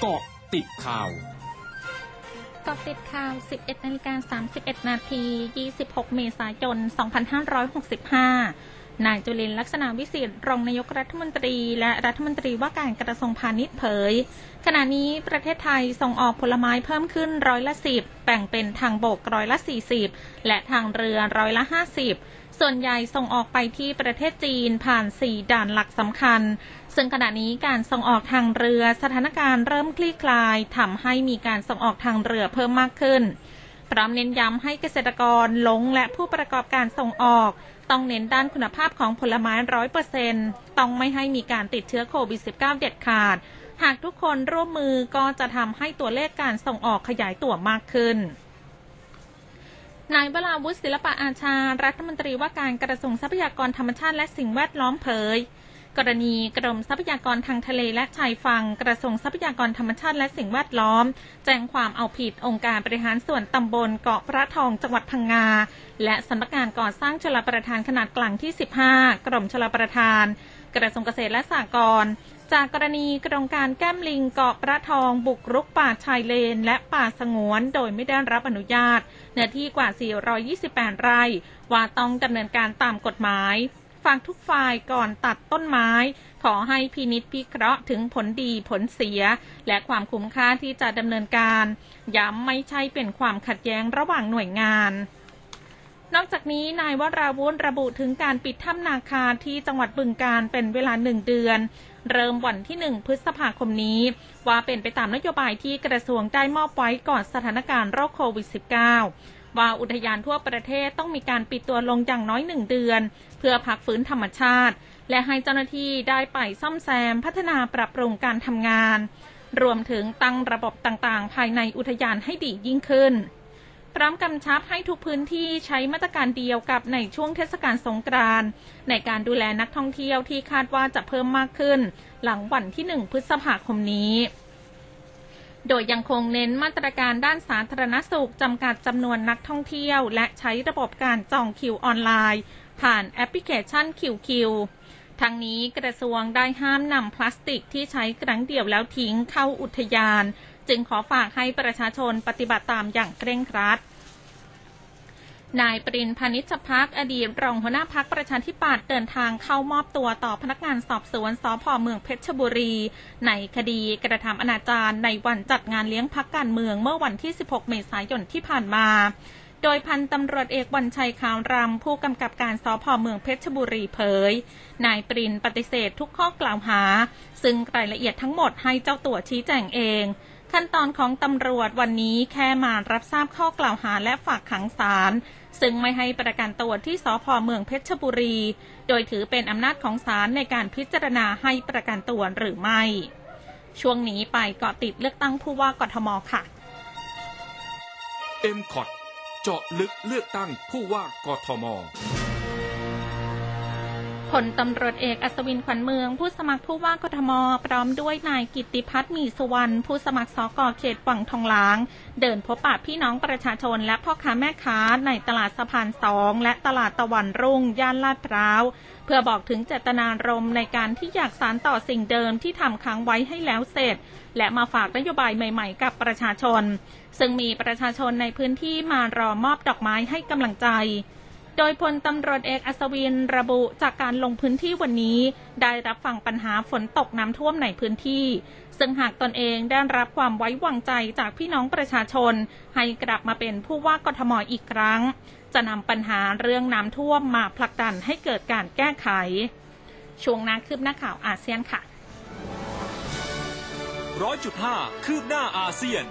เกาะติดข่าวกาะติดข่าว 11นาฬิกา31 นาที 26 เมษายน 2565 นายจุลินลักษณะวิสิทธิ์รองนายกรัฐมนตรี และรัฐมนตรีว่าการกระทรวงพาณิชย์เผย ขณะนี้ประเทศไทยส่งออกผลไม้เพิ่มขึ้นร้อยละ10แบ่งเป็นทางบกร้อยละ40และทางเรือร้อยละ50ส่วนใหญ่ส่งออกไปที่ประเทศจีนผ่าน 4 ด่านหลักสำคัญ ซึ่งขณะนี้การส่งออกทางเรือสถานการณ์เริ่มคลี่คลายทำให้มีการส่งออกทางเรือเพิ่มมากขึ้น พร้อมเน้นย้ำให้เกษตรกรลงและผู้ประกอบการส่งออก ต้องเน้นด้านคุณภาพของผลไม้ร้อยเปอร์เซ็นต์ต้องไม่ให้มีการติดเชื้อโควิด -19 เด็ดขาด หากทุกคนร่วมมือก็จะทำให้ตัวเลขการส่งออกขยายตัวมากขึ้นนายวราวุฒิศิลปะอาชา รัฐมนตรีว่าการกระทรวงทรัพยากรธรรมชาติและสิ่งแวดล้อมเผย กรณีกรมทรัพยากรทางทะเลและชายฝั่งกระทรวงทรัพยากรธรรมชาติและสิ่งแวดล้อม แจ้งความเอาผิดองค์การบริหารส่วนตำบลเกาะพระทองจังหวัดพังงา และสำนักงานก่อสร้างชลประทานขนาดกลางที่ 15 กรมชลประทาน กระทรวงเกษตรและสหกรณ์จากกรณีกรงการแก้มลิงเกาะพระทองบุกรุกป่าชายเลน และป่าสงวนโดยไม่ได้รับอนุญาตเนื้อที่กว่า 428 ไร่ ว่าต้องดำเนินการตามกฎหมาย ฟังทุกฝ่ายก่อนตัดต้นไม้ ขอให้พินิษพิเคราะห์ถึงผลดีผลเสีย และความคุ้มค่าที่จะดำเนินการ ย้ำไม่ใช่เป็นความขัดแย้งระหว่างหน่วยงานนอกจากนี้นายวราวุธระบุถึงการปิดถ้ำนาคาที่จังหวัดบึงการเป็นเวลาหนึ่งเดือน เริ่มวันที่หนึ่งพฤษภาคมนี้ ว่าเป็นไปตามนโยบายที่กระทรวงได้มอบไว้ก่อนสถานการณ์โรคโควิด -19 ว่าอุทยานทั่วประเทศต้องมีการปิดตัวลงอย่างน้อยหนึ่งเดือน เพื่อพักฟื้นธรรมชาติ และให้เจ้าหน้าที่ได้ไปซ่อมแซมพัฒนาปรับปรุงการทำงาน รวมถึงตั้งระบบต่างๆ ภายในอุทยานให้ดียิ่งขึ้นพร้อมกำชับให้ทุกพื้นที่ใช้มาตรการเดียวกับในช่วงเทศกาลสงกรานต์ในการดูแลนักท่องเที่ยวที่คาดว่าจะเพิ่มมากขึ้น หลังวันที่หนึ่งพฤษภาคมนี้ โดยยังคงเน้นมาตรการด้านสาธารณสุขจำกัดจำนวนนักท่องเที่ยว และใช้ระบบการจองคิวออนไลน์ ผ่านแอปพลิเคชัน QueQ ทั้งนี้กระทรวงได้ห้ามนำพลาสติกที่ใช้ครั้งเดียวแล้วทิ้งเข้าอุทยาน จึงขอฝากให้ประชาชนปฏิบัติตามอย่างเคร่งครัด นายปริญญ์ พานิชภักดิ์ อดีตรองหัวหน้าพรรคประชาธิปัตย์เดินทางเข้ามอบตัวต่อพนักงานสอบสวนสภ.เมืองเพชรบุรี ในคดีกระทำอนาจารในวันจัดงานเลี้ยงพรรคการเมืองเมื่อวันที่ 16 เมษายนที่ผ่านมาโดยพันตำรวจเอกวันชัยขาวรำผู้กำกับการสพเมืองเพชรบุรีเผย นายปรินปฏิเสธทุกข้อกล่าวหา ซึ่งรายละเอียดทั้งหมดให้เจ้าตัวชี้แจงเอง ขั้นตอนของตำรวจวันนี้แค่มารับทราบข้อกล่าวหาและฝากขังศาลซึ่งไม่ให้ประกันตัวที่สพเมืองเพชรบุรี โดยถือเป็นอำนาจของศาลในการพิจารณาให้ประกันตัวหรือไม่ ช่วงนี้ไปเกาะติดเลือกตั้งผู้ว่ากทมค่ะเอ็มคอเจาะลึกเลือกตั้งผู้ว่ากทม พลตำรวจเอกอัศวินขวัญเมือง ผู้สมัครผู้ว่ากทม พร้อมด้วยนายกิติพัฒน์มีสุวรรณผู้สมัครสกเขตฝั่งทองหลาง เดินพบปะพี่น้องประชาชนและพ่อค้าแม่ค้าในตลาดสะพานสองและตลาดตะวันรุ่ง ย่านลาดพร้าว เพื่อบอกถึงเจตนารมณ์ในการที่อยากสานต่อสิ่งเดิมที่ทำค้างไว้ให้แล้วเสร็จ และมาฝากนโยบายใหม่ ๆ กับประชาชน ซึ่งมีประชาชนในพื้นที่มารอมอบดอกไม้ให้กำลังใจ โดยพลตำรวจเอกอัศวินระบุจากการลงพื้นที่วันนี้ ได้รับฟังปัญหาฝนตกน้ำท่วมในพื้นที่ ซึ่งหากตนเองได้รับความไว้วางใจจากพี่น้องประชาชน ให้กลับมาเป็นผู้ว่ากทมอีกครั้ง จะนำปัญหาเรื่องน้ำท่วมมาผลักดันให้เกิดการแก้ไข ช่วงนาคืบหน้าข่าวอาเซียนค่ะร้อยจุดห้าคืบหน้าอาเซียน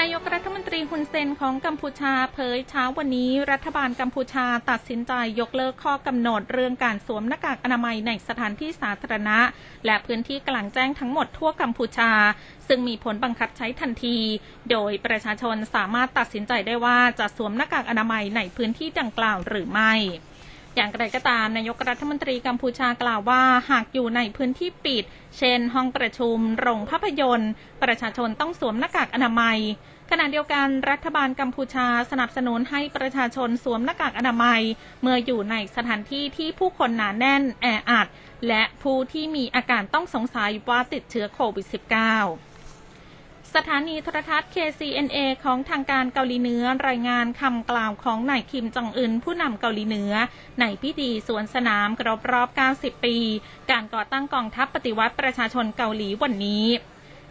นายกรัฐมนตรีฮุนเซนของกัมพูชาเผยเช้าวันนี้ รัฐบาลกัมพูชาตัดสินใจยกเลิกข้อกำหนดเรื่องการสวมหน้ากากอนามัยในสถานที่สาธารณะ และพื้นที่กลางแจ้งทั้งหมดทั่วกัมพูชา ซึ่งมีผลบังคับใช้ทันที โดยประชาชนสามารถตัดสินใจได้ว่าจะสวมหน้ากากอนามัยในพื้นที่ดังกล่าวหรือไม่ อย่างไรก็ตามนายกรัฐมนตรีกัมพูชากล่าวว่า หากอยู่ในพื้นที่ปิด เช่น ห้องประชุม โรงภาพยนตร์ ประชาชนต้องสวมหน้ากากอนามัย ขณะเดียวกันรัฐบาลกัมพูชาสนับสนุนให้ประชาชนสวมหน้ากากอนามัย เมื่ออยู่ในสถานที่ที่ผู้คนหนาแน่นแออัด และผู้ที่มีอาการต้องสงสัยว่าติดเชื้อโควิด -19 สถานีโทรทัศน์ KCNA ของทางการเกาหลีเหนือรายงานคำกล่าวของนายคิมจองอึนผู้นำเกาหลีเหนือ ในพิธีสวนสนามครบรอบ 90 ปี การก่อตั้งกองทัพปฏิวัติประชาชนเกาหลีวันนี้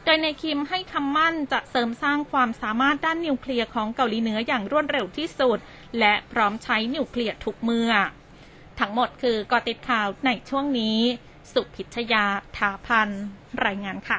โดยนายคิมให้คำมั่นจะเสริมสร้างความสามารถด้านนิวเคลียร์ของเกาหลีเหนืออย่างรวดเร็วที่สุด และพร้อมใช้นิวเคลียร์ทุกเมื่อ ทั้งหมดคือกอติดข่าวในช่วงนี้ สุพิชยาถาพันรายงานค่ะ